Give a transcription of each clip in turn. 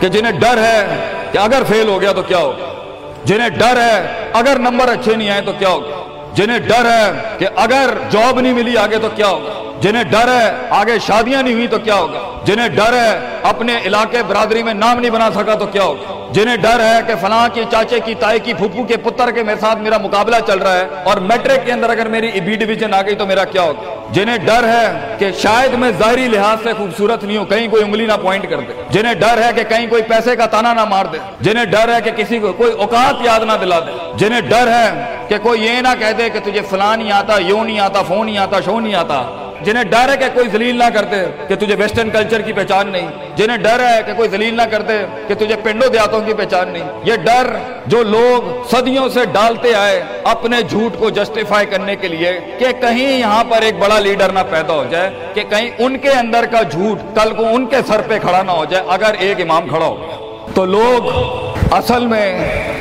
کہ جنہیں ڈر ہے کہ اگر فیل ہو گیا تو کیا ہوگا؟ جنہیں ڈر ہے اگر نمبر اچھے نہیں آئے تو کیا ہوگا؟ جنہیں ڈر ہے کہ اگر جاب نہیں ملی آگے تو کیا ہوگا؟ جنہیں ڈر ہے آگے شادیاں نہیں ہوئی تو کیا ہوگا؟ جنہیں ڈر ہے اپنے علاقے برادری میں نام نہیں بنا سکا تو کیا ہوگا؟ جنہیں ڈر ہے کہ فلاں کی چاچے کی تائی کی پھپھو کے پتر کے میرے ساتھ میرا مقابلہ چل رہا ہے اور میٹرک کے اندر اگر میری بی ڈویژن آ گئی تو میرا کیا ہوگا؟ جنہیں ڈر ہے کہ شاید میں ظاہری لحاظ سے خوبصورت نہیں ہوں، کہیں کوئی انگلی نہ پوائنٹ کر دے۔ جنہیں ڈر ہے کہ کہیں کوئی پیسے کا تانا نہ مار دے۔ جنہیں ڈر ہے کہ کسی کو کوئی اوقات یاد نہ دلا دے۔ جنہیں ڈر ہے کہ کوئی یہ نہ کہہ دے کہ تجھے فلاں نہیں آتا، یوں نہیں آتا، فون نہیں آتا، شو نہیں آتا۔ جنہیں ڈر ہے کہ کوئی ذلیل نہ کرتے کہ تجھے ویسٹرن کلچر کی پہچان نہیں، جنہیں ڈر ہے کہ کوئی ذلیل نہ کرتے کہ تجھے پنڈو دیاتوں کی پہچان نہیں۔ یہ ڈر جو لوگ صدیوں سے ڈالتے آئے اپنے جھوٹ کو جسٹیفائی کرنے کے لیے کہ کہیں یہاں پر ایک بڑا لیڈر نہ پیدا ہو جائے، کہ کہیں ان کے اندر کا جھوٹ کل کو ان کے سر پہ کھڑا نہ ہو جائے اگر ایک امام کھڑا ہو۔ تو لوگ اصل میں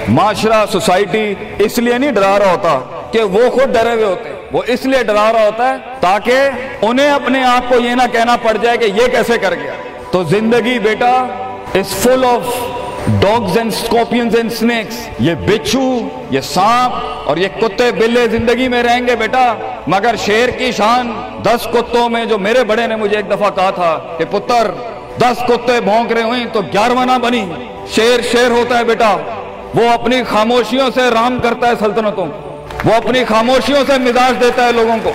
معاشرہ سوسائٹی اس لیے نہیں ڈرا رہا ہوتا کہ وہ خود ڈرے ہوئے ہوتے۔ وہ اس لیے ڈرا رہا ہوتا ہے تاکہ انہیں اپنے آپ کو یہ نہ کہنا پڑ جائے کہ یہ کیسے کر گیا۔ تو زندگی بیٹا، is full of dogs and scorpions and snakes یہ بچھو، یہ سانپ اور یہ کتے بلے زندگی میں رہیں گے بیٹا۔ مگر شیر کی شان دس کتوں میں جو میرے بڑے نے مجھے ایک دفعہ کہا تھا کہ پتر، دس کتے بھونک رہے ہوئیں تو گیارہواں نہ بنی۔ شیر شیر ہوتا ہے بیٹا۔ وہ اپنی خاموشیوں سے رام کرتا ہے سلطنتوں۔ وہ اپنی خاموشیوں سے مزاج دیتا ہے لوگوں کو۔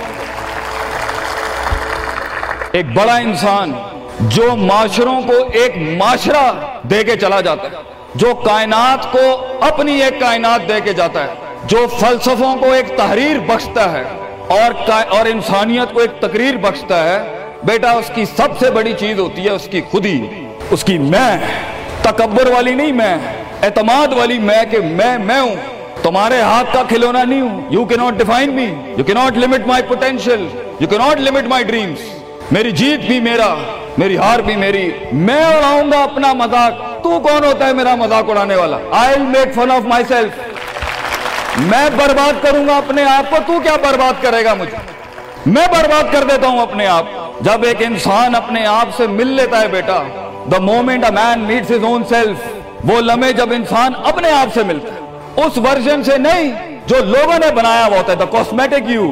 ایک بڑا انسان جو معاشروں کو ایک معاشرہ دے کے چلا جاتا ہے، جو کائنات کو اپنی ایک کائنات دے کے جاتا ہے، جو فلسفوں کو ایک تحریر بخشتا ہے اور اور انسانیت کو ایک تقریر بخشتا ہے۔ بیٹا، اس کی سب سے بڑی چیز ہوتی ہے اس کی خودی۔ اس کی میں، تکبر والی نہیں میں، اعتماد والی میں کہ میں میں ہوں۔ تمہارے ہاتھ کا کھلونا نہیں ہوں. You can not define me you can not limit my potential you can not limit my dreams میری جیت بھی میرا، میری ہار بھی میری. میں اڑاؤں گا اپنا مذاق. تو کون ہوتا ہے میرا مذاق اڑانے والا؟ I make fun of myself میں برباد کروں گا اپنے آپ کو. تو کیا برباد کرے گا مجھے؟ میں برباد کر دیتا ہوں اپنے آپ. جب ایک انسان اپنے آپ سے مل لیتا ہے بیٹا the moment a man meets his own self وہ لمحے جب انسان اپنے آپ سے ملتا ہے. اس ورژن سے نہیں، جو لوگوں نے بنایا ہوا ہوتا ہے کاسمیٹک یو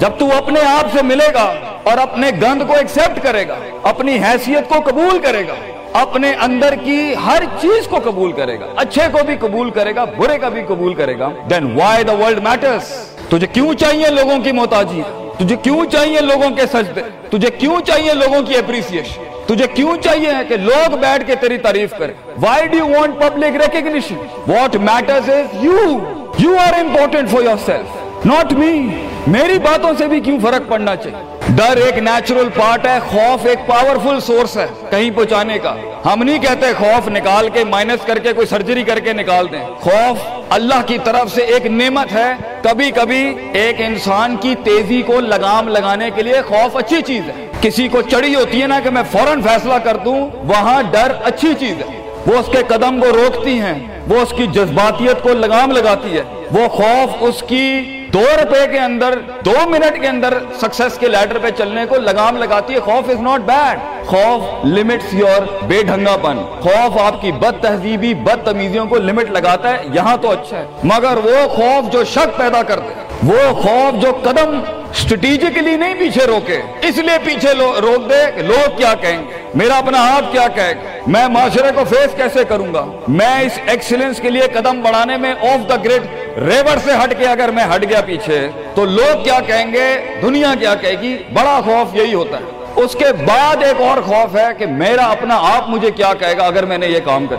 جب تو اپنے آپ سے ملے گا اور اپنے گند کو ایکسپٹ کرے گا، اپنی حیثیت کو قبول کرے گا، اپنے اندر کی ہر چیز کو قبول کرے گا۔ اچھے کو بھی قبول کرے گا، برے کا بھی قبول کرے گا۔ Then why the world matters تجھے کیوں چاہیے لوگوں کی محتاجی؟ تجھے کیوں چاہیے لوگوں کے سجدے؟ تجھے کیوں چاہیے لوگوں کی اپریسیشن تجھے کیوں چاہیے کہ لوگ بیٹھ کے تیری تعریف کریں؟ Why do want public recognition what matters is you you are important for yourself not me میری باتوں سے بھی کیوں فرق پڑنا چاہیے؟ ڈر ایک نیچرل پارٹ ہے، خوف ایک پاورفل سورس ہے، کہیں پہنچانے کا۔ ہم نہیں کہتے خوف نکال کے مائنس کر کے کوئی سرجری کر کے نکال دیں۔ خوف اللہ کی طرف سے ایک نعمت ہے۔ کبھی کبھی ایک انسان کی تیزی کو لگام لگانے کے لیے خوف اچھی چیز ہے۔ کسی کو چڑی ہوتی ہے نا کہ میں فوراً فیصلہ کر دوں، وہاں ڈر اچھی چیز ہے۔ وہ اس کے قدم کو روکتی ہیں، وہ اس کی جذباتیت کو لگام لگاتی ہے۔ وہ خوف اس کی دو روپے کے اندر، دو منٹ کے اندر سکسس کے لیڈر پہ چلنے کو لگام لگاتی ہے۔ خوف از ناٹ بیڈ خوف لمٹس یور بے ڈھنگا پن خوف آپ کی بد تہذیبی بد تمیزیوں کو لمٹ لگاتا ہے۔ یہاں تو اچھا ہے۔ مگر وہ خوف جو شک پیدا کرتے وہ خوف جو قدم اسٹریٹجکلی نہیں پیچھے روکے۔ اس لیے پیچھے روک دے کہ لوگ کیا کہیں گے۔ میرا اپنا ہاتھ کیا کہے گا؟ میں معاشرے کو فیس کیسے کروں گا؟ میں اس ایکسیلنس کے لیے قدم بڑھانے میں آف دا گریڈ ریور سے ہٹ کے اگر میں ہٹ گیا پیچھے، تو لوگ کیا کہیں گے؟ دنیا کیا کہے گی؟ بڑا خوف یہی ہوتا ہے۔ اس کے بعد ایک اور خوف ہے کہ میرا اپنا آپ مجھے کیا کہے گا اگر میں نے یہ کام کر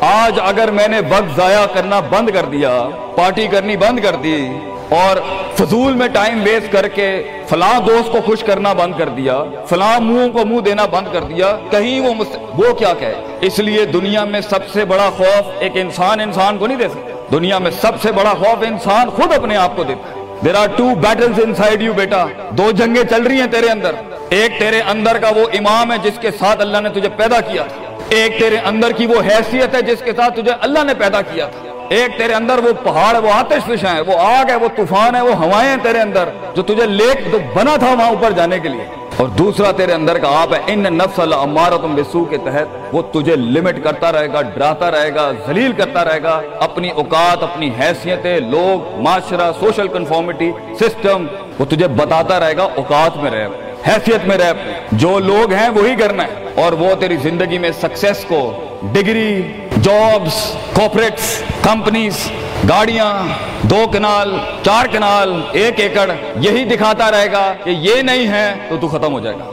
آج اگر میں نے وقت ضائع کرنا بند کر دیا، پارٹی کرنی بند کر دی اور فضول میں ٹائم ویسٹ کر کے فلاں دوست کو خوش کرنا بند کر دیا، فلاں منہ کو منہ دینا بند کر دیا، کہیں وہ وہ کیا کہے؟ اس لیے دنیا میں سب سے بڑا خوف ایک انسان انسان کو نہیں دے سکتا۔ دنیا میں سب سے بڑا خوف انسان خود اپنے آپ کو دیتا ہے۔ There are two battles inside you بیٹا۔ دو جنگیں چل رہی ہیں تیرے اندر۔ ایک تیرے اندر کا وہ امام ہے جس کے ساتھ اللہ نے تجھے پیدا کیا تھا۔ ایک تیرے اندر کی وہ حیثیت ہے جس کے ساتھ تجھے اللہ نے پیدا کیا تھا۔ ایک تیرے اندر وہ پہاڑ، وہ آتش فشاں ہیں، وہ آگ ہے، وہ طوفان ہے، وہ ہوائیں ہیں تیرے اندر جو تجھے لیک تو بنا تھا وہاں اوپر جانے کے لیے۔ اور دوسرا تیرے اندر کا آپ ہے، ان نفس الامارتم بسو کے تحت وہ تجھے لمٹ کرتا رہے گا، ڈراتا رہے گا، ذلیل کرتا رہے گا۔ اپنی اوقات، اپنی حیثیتیں، لوگ، معاشرہ سوشل کنفارمیٹی سسٹم وہ تجھے بتاتا رہے گا، اوقات میں رہ حیثیت میں رہ جو لوگ ہیں وہی کرنا ہے۔ اور وہ تیری زندگی میں سکسیس کو ڈگری جابز کوپریٹس کمپنیز گاڑیاں دو کنال چار کنال ایک ایکڑ یہی دکھاتا رہے گا کہ یہ نہیں ہے تو تو ختم ہو جائے گا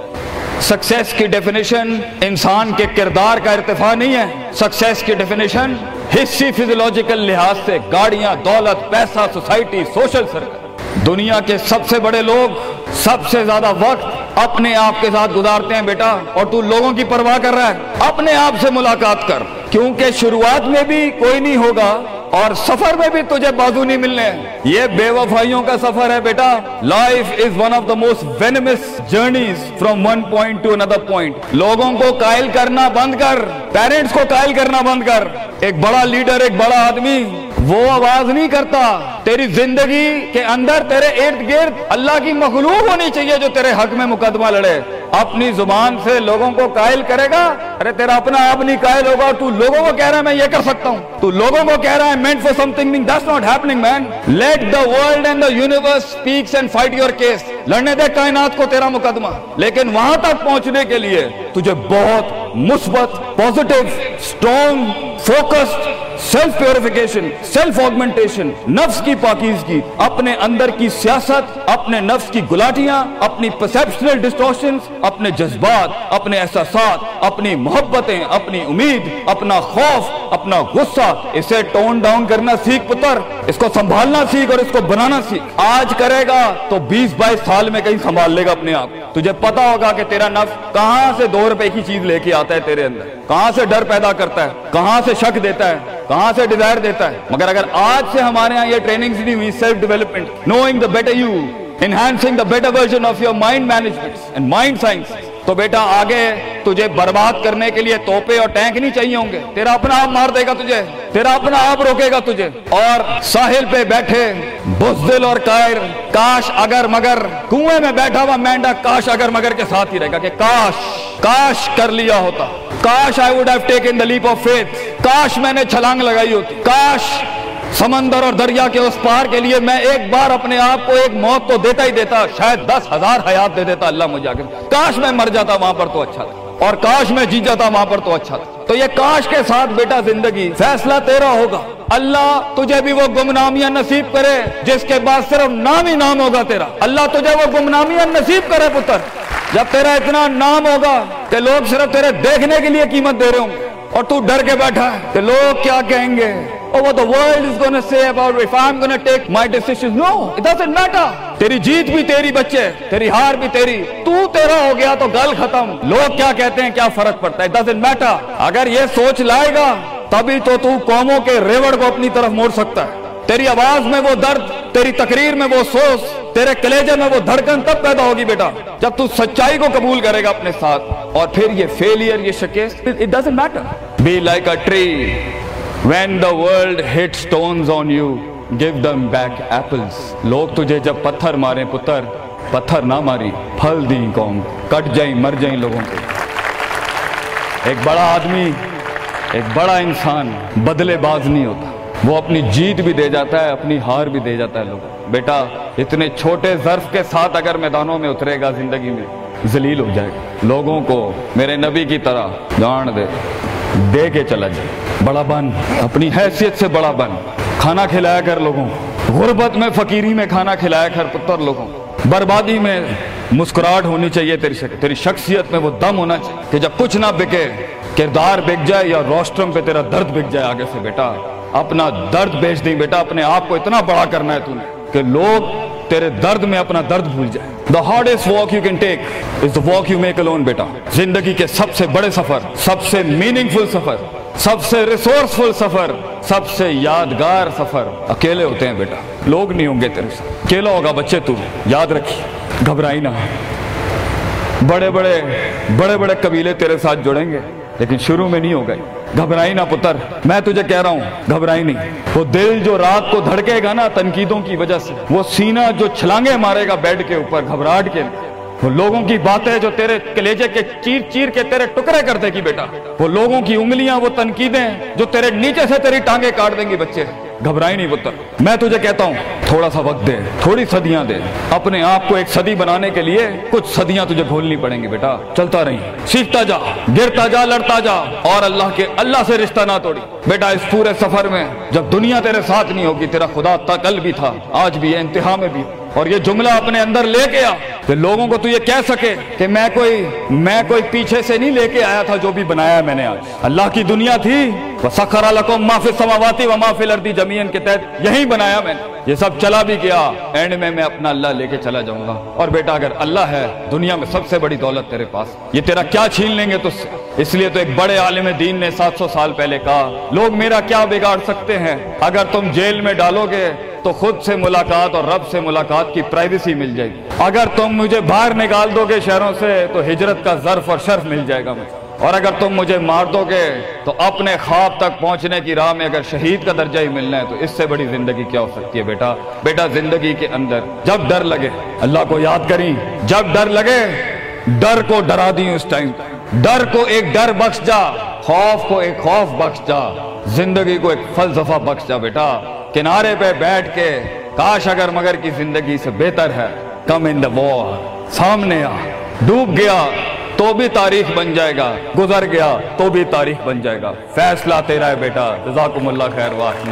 سکسیس کی ڈیفینیشن انسان کے کردار کا ارتفاع نہیں ہے سکسیس کی ڈیفینیشن ہسٹری فیزولوجیکل لحاظ سے گاڑیاں دولت پیسہ سوسائٹی سوشل سرکل دنیا کے سب سے بڑے لوگ سب سے زیادہ وقت اپنے آپ کے ساتھ گزارتے ہیں بیٹا، اور تو لوگوں کی پرواہ کر رہا ہے۔ اپنے آپ سے ملاقات کر، کیونکہ شروعات میں بھی کوئی نہیں ہوگا، اور سفر میں بھی تجھے بازو نہیں ملنے۔ یہ بے وفائیوں کا سفر ہے بیٹا۔ Life is one of the most venomous journeys from one point to another point لوگوں کو قائل کرنا بند کر پیرنٹس کو قائل کرنا بند کر۔ ایک بڑا لیڈر ایک بڑا آدمی۔ وہ آواز نہیں کرتا، تیری زندگی کے اندر تیرے ارد گرد اللہ کی مخلوق ہونی چاہیے جو تیرے حق میں مقدمہ لڑے۔ اپنی زبان سے لوگوں کو قائل کرے گا، ارے تیرا اپنا آپ نہیں قائل ہوگا، تو لوگوں کو کہہ رہا ہے میں یہ کر سکتا ہوں۔ تو لوگوں کو کہہ رہا ہے meant for something this not happening man let the world and the universe speaks and fight your case لڑنے دے کائنات کو تیرا مقدمہ۔ لیکن وہاں تک پہنچنے کے لیے تجھے بہت مثبت positive strong focused self purification self augmentation نفس کی پاکیزگی اپنے اندر کی سیاست اپنے نفس کی گلاٹیاں اپنی پرسپشنل ڈسٹورشن اپنے جذبات اپنے احساسات اپنی محبتیں اپنی امید اپنا خوف اپنا غصہ اسے ٹون ڈاؤن کرنا سیکھ پتر اس کو سنبھالنا سیکھ اور اس کو بنانا سیکھ آج کرے گا تو بیس بائیس سال میں کہیں سنبھال لے گا اپنے آپ تجھے پتا ہوگا کہ تیرا نفس کہاں سے دو روپے کی چیز لے کے آتا ہے تیرے اندر کہاں سے ڈر پیدا کرتا ہے کہاں سے شک دیتا ہے کہاں سے ڈیزائر دیتا ہے؟ مگر اگر آج سے ہمارے ہاں یہ ٹریننگ نہیں ہوئی self development knowing the better you enhancing the better version of your mind management and mind science تو بیٹا آگے تجھے برباد کرنے کے لیے توپے اور ٹینک نہیں چاہیے ہوں گے۔ تیرا اپنا آپ مار دے گا تجھے۔ تیرا اپنا آپ روکے گا تجھے۔ اور ساحل پہ بیٹھے بزدل اور کائر کاش اگر مگر۔ کنویں میں بیٹھا ہوا مینڈا کاش اگر مگر کے ساتھ ہی رہے گا کہ کاش کاش کر لیا ہوتا۔ کاش I would have taken the leap of faith کاش میں نے چھلانگ لگائی ہوتی۔ کاش سمندر اور دریا کے اس پار کے لیے میں ایک بار اپنے آپ کو ایک موت تو دیتا ہی دیتا، شاید دس ہزار حیات دے دیتا اللہ مجھے آگے۔ کاش میں مر جاتا وہاں پر تو اچھا تھا۔ اور کاش میں جی جاتا وہاں پر تو اچھا تھا۔ تو یہ کاش کے ساتھ بیٹا زندگی، فیصلہ تیرا ہوگا۔ اللہ تجھے بھی وہ گمنامیاں نصیب کرے، جس کے بعد صرف نام ہی نام ہوگا تیرا۔ اللہ تجھے وہ گمنامیاں نصیب کرے پتر۔ جب تیرا اتنا نام ہوگا کہ لوگ صرف تیرے دیکھنے کے لیے قیمت دے رہے ہوں گے، اور تو ڈر کے بیٹھا ہے کہ لوگ کیا کہیں گے؟ Oh, what the world is gonna say about if I'm gonna take my decisions no it doesn't matter. تیری جیت بھی تیری بچے تیری ہار بھی تیری تو تیرا ہو گیا تو گل ختم لوگ کیا کہتے ہیں کیا فرق پڑتا ہے doesn't matter اگر یہ سوچ لائے گا تبھی تو تو قوموں کے ریوڑ کو اپنی طرف موڑ سکتا ہے تیری آواز میں وہ درد تیری تقریر میں وہ سوس تیرے کلیجے میں وہ دھڑکن تب پیدا ہوگی بیٹا جب تو سچائی کو قبول کرے گا اپنے ساتھ اور پھر یہ فیلئر یہ شکست it doesn't matter be like a tree when the world hits stones on you give them back apples. لوگ تجھے جب پتھر ماریں پتر، پتھر نہ ماری، پھل دیں قوم، کٹ جائیں، مر جائیں لوگوں کو۔ ایک بڑا آدمی، ایک بڑا انسان بدلے باز نہیں ہوتا۔ وہ اپنی جیت بھی دے جاتا ہے، اپنی ہار بھی دے جاتا ہے لوگ بیٹا، اتنے چھوٹے ظرف کے ساتھ اگر میدانوں میں اترے گا زندگی میں، ذلیل ہو جائے گا۔ لوگوں کو میرے نبی کی طرح جان دے دے کے چلا جائے۔ بڑا بن، اپنی حیثیت سے بڑا بن۔ کھانا کھلایا کر لوگوں۔ غربت میں فقیری میں کھانا کھلایا کر پتر لوگوں۔ بربادی میں مسکراہٹ ہونی چاہیے تیری شک، تیری شخصیت میں وہ دم ہونا چاہیے کہ جب کچھ نہ بکے، کردار بک جائے یا روسٹرم پہ تیرا درد بک جائے آگے سے بیٹا۔ اپنا درد بیچ دیں بیٹا، اپنے آپ کو اتنا بڑا کرنا ہے تو نے کہ لوگ تیرے درد میں اپنا درد بھول جائیں۔ The hardest walk you can take is the walk you make alone بیٹا۔ زندگی کے سب سے بڑے سفر، سب سے میننگ فل سفر۔ سب سے ریسورسفل سفر، سب سے یادگار سفر۔ اکیلے ہوتے ہیں بیٹا۔ لوگ نہیں ہوں گے تیرے سے اکیلا ہوگا بچے تو۔ یاد رکھی۔ گھبرائی نہ۔ بڑے بڑے بڑے بڑے قبیلے تیرے ساتھ جڑیں گے۔ لیکن شروع میں نہیں ہو گئے۔ گھبرائی نہ پتر۔ میں تجھے کہہ رہا ہوں، گھبرائی نہیں۔ وہ دل جو رات کو دھڑکے گا نا تنقیدوں کی وجہ سے، وہ سینہ جو چھلانگے مارے گا بیڈ کے اوپر، گھبراہٹ کے وہ لوگوں کی باتیں جو تیرے کلیجے کے چیر چیر کے تیرے ٹکڑے کر دے گی بیٹا۔ وہ لوگوں کی انگلیاں، وہ تنقیدیں جو تیرے نیچے سے تیری ٹانگیں کاٹ دیں گی بچے۔ گھبرائی نہیں پتر میں تجھے کہتا ہوں، تھوڑا سا وقت دے، تھوڑی صدیاں دے۔ اپنے آپ کو ایک صدی بنانے کے لیے کچھ صدیاں تجھے گھولنی پڑیں گی بیٹا۔ چلتا رہی۔ سیکھتا جا، گرتا جا، لڑتا جا۔ اور اللہ کے، اللہ سے رشتہ نہ توڑی۔ بیٹا، اس پورے سفر میں جب دنیا تیرے ساتھ نہیں ہوگی، تیرا خدا کل بھی تھا، آج بھی ہے، انتہا میں بھی۔ اور یہ جملہ اپنے اندر لے کے آ۔ کہ لوگوں کو تو یہ کہہ سکے کہ میں کوئی میں کوئی پیچھے سے نہیں لے کے آیا تھا جو بھی بنایا میں نے آج۔ اللہ کی دنیا تھی۔ وَسَخَرَ لَكُمْ مَا فِي السَّمَاوَاتِ وَمَا فِي الْأَرْضِ جَمِيعًا کے تحت یہی بنایا میں نے۔ یہ سب چلا بھی گیا۔ اینڈ میں میں اپنا اللہ لے کے چلا جاؤں گا۔ اور بیٹا، اگر اللہ ہے، دنیا میں سب سے بڑی دولت تیرے پاس۔ یہ تیرا کیا چھین لیں گے تجھ سے اس لیے تو ایک بڑے عالم دین نے سات سو سال پہلے کہا، لوگ میرا کیا بگاڑ سکتے ہیں؟ اگر تم جیل میں ڈالو گے تو خود سے ملاقات اور رب سے ملاقات کی پرائیویسی مل جائے گی۔ اگر تم مجھے باہر نکال دو گے شہروں سے، تو ہجرت کا ظرف اور شرف مل جائے گا مجھے۔ اور اگر تم مجھے مار دو گے، تو اپنے خواب تک پہنچنے کی راہ میں اگر شہید کا درجہ ہی ملنا ہے، تو اس سے بڑی زندگی کیا ہو سکتی ہے بیٹا؟ بیٹا، زندگی کے اندر جب ڈر لگے، اللہ کو یاد کریں، جب ڈر لگے، ڈر کو ڈرا دی اس ٹائم ڈر کو ایک ڈر بخش جا۔ خوف کو ایک خوف بخش جا، زندگی کو ایک فلسفہ بخش جا بیٹا۔ کنارے پہ بیٹھ کے، کاش اگر مگر کی زندگی سے بہتر ہے۔ کم ان دا وار سامنے آ۔ ڈوب گیا، تو بھی تاریخ بن جائے گا۔ گزر گیا، تو بھی تاریخ بن جائے گا۔ فیصلہ تیرا ہے بیٹا۔ جزاکم اللہ خیر واحد